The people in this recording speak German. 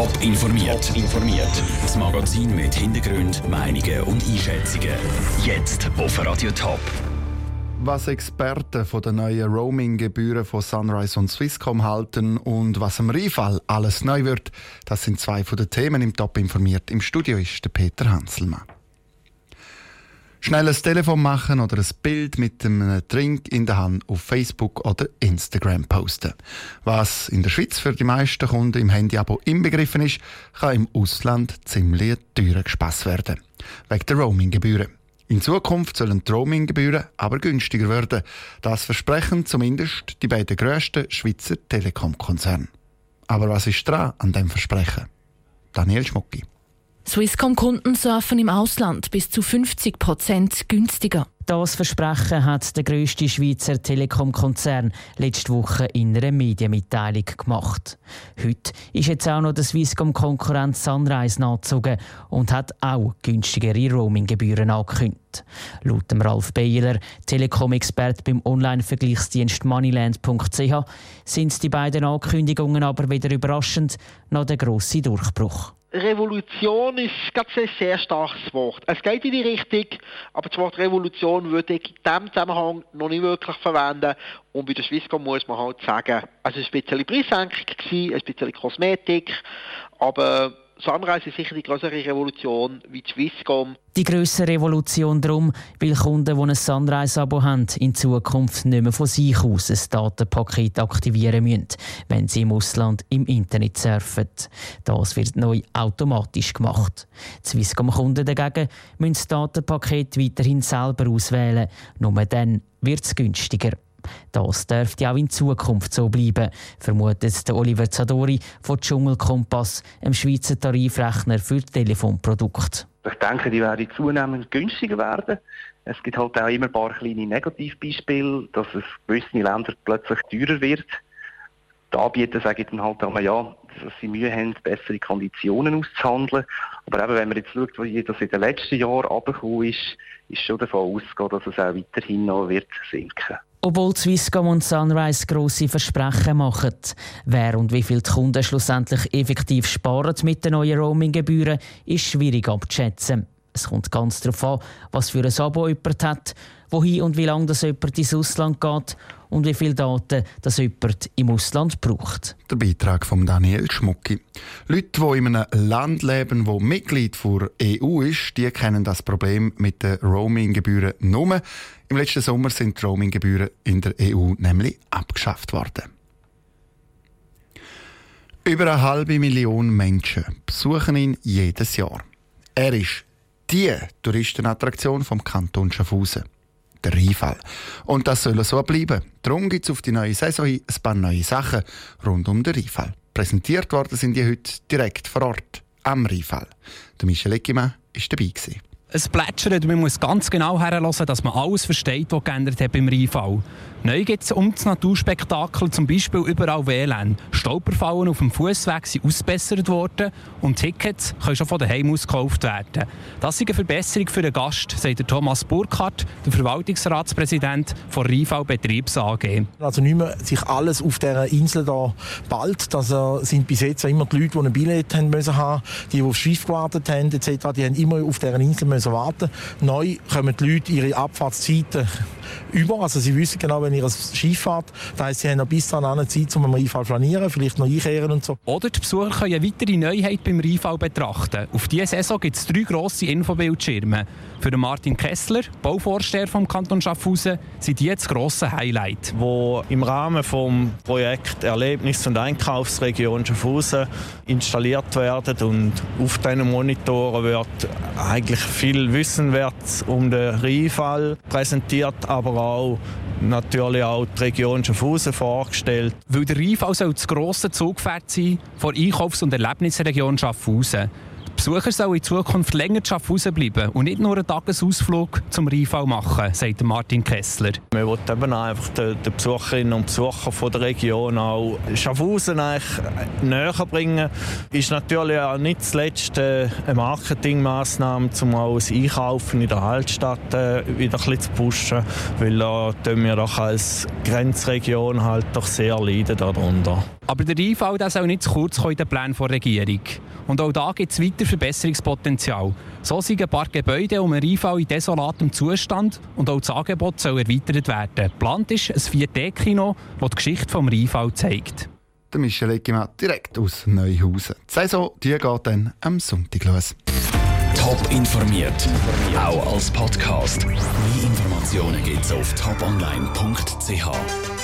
Top informiert. informiert. Das Magazin mit Hintergrund, Meinungen und Einschätzungen. Jetzt auf Radio Top. Was Experten von den neuen Roaming-Gebühren von Sunrise und Swisscom halten und was im Rheinfall alles neu wird, das sind zwei von den Themen im Top informiert. Im Studio ist der Peter Hanselmann. Schnell ein Telefon machen oder ein Bild mit einem Drink in der Hand auf Facebook oder Instagram posten. Was in der Schweiz für die meisten Kunden im Handyabo inbegriffen ist, kann im Ausland ziemlich teuer gespaßt werden. Wegen der Roaminggebühren. In Zukunft sollen die Roaminggebühren aber günstiger werden. Das versprechen zumindest die beiden grössten Schweizer Telekom-Konzerne. Aber was ist dran an dem Versprechen? Daniel Schmucki. Swisscom-Kunden surfen im Ausland bis zu 50 Prozent günstiger. Das Versprechen hat der grösste Schweizer Telekom-Konzern letzte Woche in einer Medienmitteilung gemacht. Heute ist jetzt auch noch der Swisscom-Konkurrent Sunrise nachgezogen und hat auch günstigere Roaming-Gebühren angekündigt. Laut Ralf Beiler, Telekom-Expert beim Online-Vergleichsdienst moneyland.ch, sind die beiden Ankündigungen aber wieder überraschend nach der grossen Durchbruch. Revolution ist ganz ein sehr starkes Wort. Es geht in die Richtung, aber das Wort Revolution würde ich in diesem Zusammenhang noch nicht wirklich verwenden. Und bei der Swisscom muss man halt sagen, es war ein bisschen Preissenkung, ein bisschen Kosmetik, aber Sunrise ist sicher die größere Revolution wie die Swisscom. Die grössere Revolution darum, weil Kunden, die ein Sunrise-Abo haben, in Zukunft nicht mehr von sich aus ein Datenpaket aktivieren müssen, wenn sie im Ausland im Internet surfen. Das wird neu automatisch gemacht. Die Swisscom-Kunden dagegen müssen das Datenpaket weiterhin selber auswählen. Nur dann wird es günstiger. Das dürfte auch in Zukunft so bleiben, vermutet der Oliver Zadori von Dschungelkompass, einem Schweizer Tarifrechner für Telefonprodukte. Ich denke, die werden zunehmend günstiger werden. Es gibt halt auch immer ein paar kleine Negativbeispiele, dass es in gewissen Ländern plötzlich teurer wird. Die Anbieter sagen dann halt einmal, ja, dass sie Mühe haben, bessere Konditionen auszuhandeln. Aber eben, wenn man jetzt schaut, wie das in den letzten Jahren runtergekommen ist, ist schon davon auszugehen, dass es auch weiterhin noch wird sinken obwohl Swisscom und Sunrise grosse Versprechen machen. Wer und wie viel die Kunden schlussendlich effektiv sparen mit den neuen Roaming-Gebühren, ist schwierig abzuschätzen. Es kommt ganz darauf an, was für ein Abo jemand hat, wohin und wie lange das jemand ins Ausland geht und wie viele Daten das jemand im Ausland braucht. Der Beitrag von Daniel Schmucki. Leute, die in einem Land leben, wo Mitglied der EU ist, die kennen das Problem mit den Roaming-Gebühren nur. Im letzten Sommer sind die Roaming-Gebühren in der EU nämlich abgeschafft worden. Über eine halbe Million Menschen besuchen ihn jedes Jahr. Er ist die Touristenattraktion vom Kanton Schaffhausen der Rheinfall. Und das soll so bleiben. Darum gibt es auf die neue Saison ein paar neue Sachen rund um den Rheinfall. Präsentiert worden sind die heute direkt vor Ort am Rheinfall. Der Michel Eckimann war dabei. Gewesen. Es plätschert, man muss ganz genau herhören, dass man alles versteht, was geändert hat beim Rheinfall. Neu gibt es um das Naturspektakel zum Beispiel überall WLAN. Stolperfallen auf dem Fußweg sind ausgebessert worden und Tickets können schon von daheim aus gekauft werden. Das ist eine Verbesserung für den Gast, sagt Thomas Burkhardt, der Verwaltungsratspräsident von Rheinfall Betriebs AG. Also nicht mehr sich alles auf dieser Insel da bald. Das sind bis jetzt immer die Leute, die ein Billett haben müssen die, die auf Schiff gewartet haben etc., die haben immer auf dieser Insel müssen warten. Neu kommen die Leute ihre Abfahrtszeiten über. Also sie wissen genau, wenn ihr Schiff fahrt, das heisst, sie haben noch bis dahin eine Zeit, um einen Rheinfall planieren, vielleicht noch einkehren und so. Oder die Besucher können eine weitere Neuheit beim Rheinfall betrachten. Auf diese Saison gibt es drei grosse Infobildschirme. Für Martin Kessler, Bauvorsteher vom Kanton Schaffhausen, sind die das grosse Highlight. Wo im Rahmen vom Projekt Erlebnis- und Einkaufsregion Schaffhausen installiert werden und auf diesen Monitoren wird eigentlich viel Wissenwert um den Rheinfall präsentiert, aber auch natürlich auch die Region Schaffhausen vorgestellt. Weil der Rheinfall soll das grosse Zugpferd sein von Einkaufs- und Erlebnisregion Schaffhausen. Besucher sollen in Zukunft länger zu Schaffhausen bleiben und nicht nur einen Tagesausflug zum Rheinfall machen, sagt Martin Kessler. Wir wollen eben einfach den, den Besucherinnen und Besuchern von der Region auch Schaffhausen eigentlich näher bringen. Ist natürlich auch nicht zuletzt eine Marketingmaßnahme, um auch das Einkaufen in der Altstadt äh, wieder ein bisschen zu pushen, weil da tun wir doch als Grenzregion halt doch sehr leiden darunter. Aber der Rheinfall soll nicht zu kurz kommen in den Plänen der Regierung. Und auch da gibt es weiter Verbesserungspotenzial. So sind ein paar Gebäude um einen Rheinfall in desolatem Zustand und auch das Angebot soll erweitert werden. Geplant ist ein 4D-Kino, das die Geschichte des Rheinfall zeigt. Der Michel Eggimann direkt aus Neuhausen. Die Saison die geht dann am Sonntag los. Top informiert, auch als Podcast. Mehr Informationen gibt es auf toponline.ch.